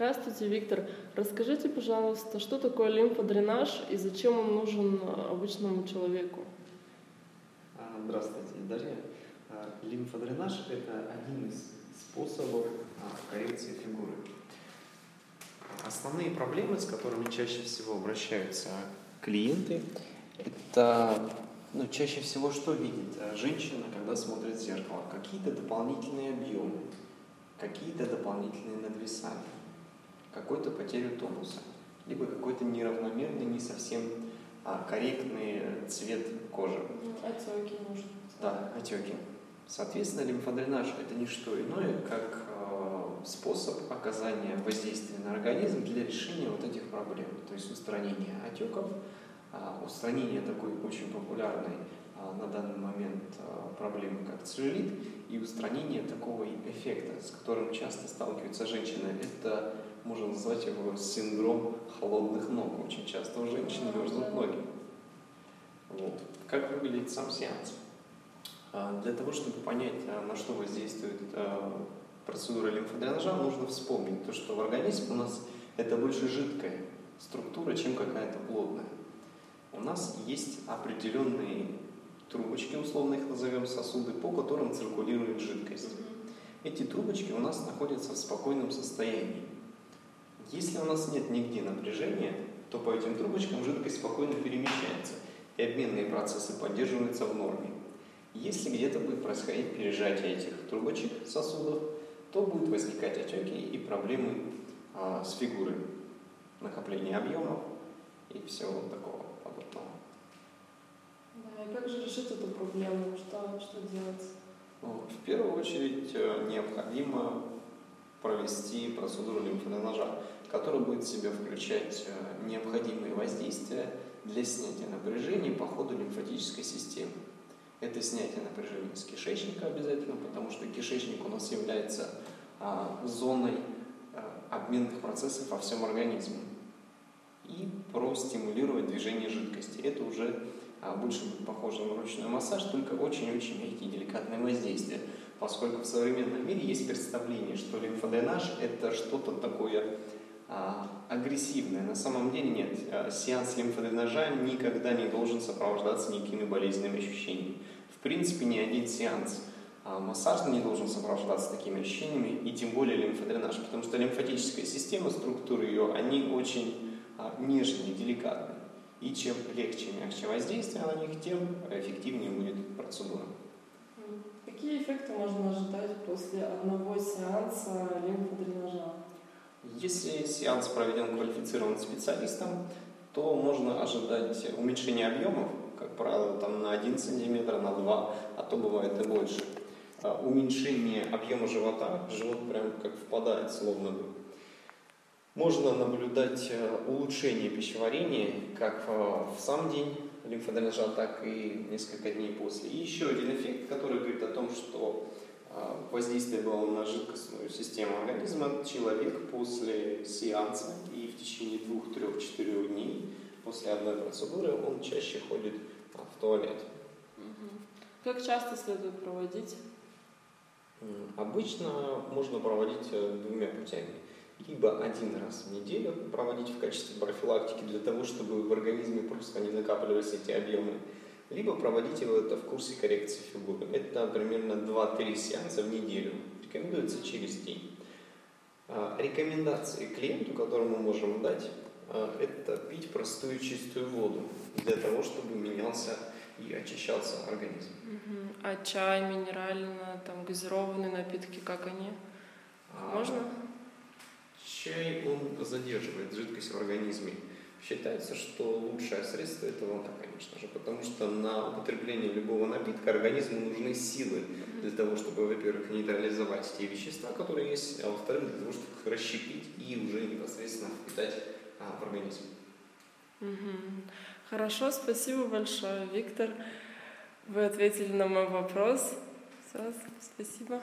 Здравствуйте, Виктор. Расскажите, пожалуйста, что такое лимфодренаж и зачем он нужен а, обычному человеку? А, здравствуйте, Дарья. А, лимфодренаж – это один из способов коррекции фигуры. Основные проблемы, с которыми чаще всего обращаются клиенты, это ну, чаще всего что видит женщина, когда смотрит в зеркало? Какие-то дополнительные объемы, какие-то дополнительные надвисания какую-то потерю тонуса, либо какой-то неравномерный, не совсем а, корректный цвет кожи. Ну, отеки, может Да, отеки. Соответственно, лимфодренаж – это не что иное, как э, способ оказания воздействия на организм для решения вот этих проблем, то есть устранения отеков, э, устранения такой очень популярной э, на данный момент проблемы, как целлюлит, и устранения такого эффекта, с которым часто сталкиваются женщины. Это можно назвать его синдром холодных ног. Очень часто у женщин мерзнут ноги. Вот. Как выглядит сам сеанс? А, для того, чтобы понять, а, на что воздействует а, процедура лимфодренажа, нужно вспомнить то, что в организме у нас это больше жидкая структура, чем какая-то плотная. У нас есть определенные трубочки, условно их назовем, сосуды, по которым циркулирует жидкость. Эти трубочки у нас находятся в спокойном состоянии. Если у нас нет нигде напряжения, то по этим трубочкам жидкость спокойно перемещается, и обменные процессы поддерживаются в норме. Если где-то будет происходить пережатие этих трубочек сосудов, то будут возникать отеки и проблемы а, с фигурой, накопление объемов и всего такого подобного. Да, и как же решить эту проблему? Что, что делать? Ну, в первую очередь э, необходимо провести процедуру лимфодренажа который будет в себя включать э, необходимые воздействия для снятия напряжения по ходу лимфатической системы. Это снятие напряжения с кишечника обязательно, потому что кишечник у нас является а, зоной а, обменных процессов во всем организме. И простимулировать движение жидкости. Это уже а, больше похоже на ручной массаж, только очень-очень мягкие деликатные воздействия. Поскольку в современном мире есть представление, что лимфодренаж – это что-то такое а, агрессивная. На самом деле нет. А, сеанс лимфодренажа никогда не должен сопровождаться никакими болезненными ощущениями. В принципе, ни один сеанс а, массажный не должен сопровождаться такими ощущениями, и тем более лимфодренаж, потому что лимфатическая система, структуры ее, они очень нежные, деликатные. И чем легче и мягче воздействие на них, тем эффективнее будет процедура. Какие эффекты можно ожидать после одного сеанса лимфодренажа? Если сеанс проведен квалифицированным специалистом, то можно ожидать уменьшения объемов, как правило, там на 1 см, на 2, а то бывает и больше. А, уменьшение объема живота, живот прям как впадает, словно бы. Можно наблюдать э, улучшение пищеварения как в сам день лимфодренажа, так и несколько дней после. И еще один эффект, который говорит о том, что воздействие было на жидкостную систему организма, человек после сеанса и в течение двух, трех, четырех дней после одной процедуры он чаще ходит в туалет. Как часто следует проводить? Обычно можно проводить э, двумя путями. Либо один раз в неделю проводить в качестве профилактики для того, чтобы в организме просто не накапливались эти объемы либо проводите вы это в курсе коррекции фигуры. Это примерно 2-3 сеанса в неделю. Рекомендуется через день. А, рекомендации клиенту, которому мы можем дать, а, это пить простую чистую воду для того, чтобы менялся и очищался организм. А чай, минеральный, там, газированные напитки, как они? А, Можно? Чай, он задерживает жидкость в организме. Считается, что лучшее средство это вода, конечно же, потому что на употребление любого напитка организму нужны силы для того, чтобы, во-первых, нейтрализовать те вещества, которые есть, а во-вторых, для того, чтобы их расщепить и уже непосредственно впитать а, в организм. Хорошо, спасибо большое, Виктор. Вы ответили на мой вопрос. Все, спасибо.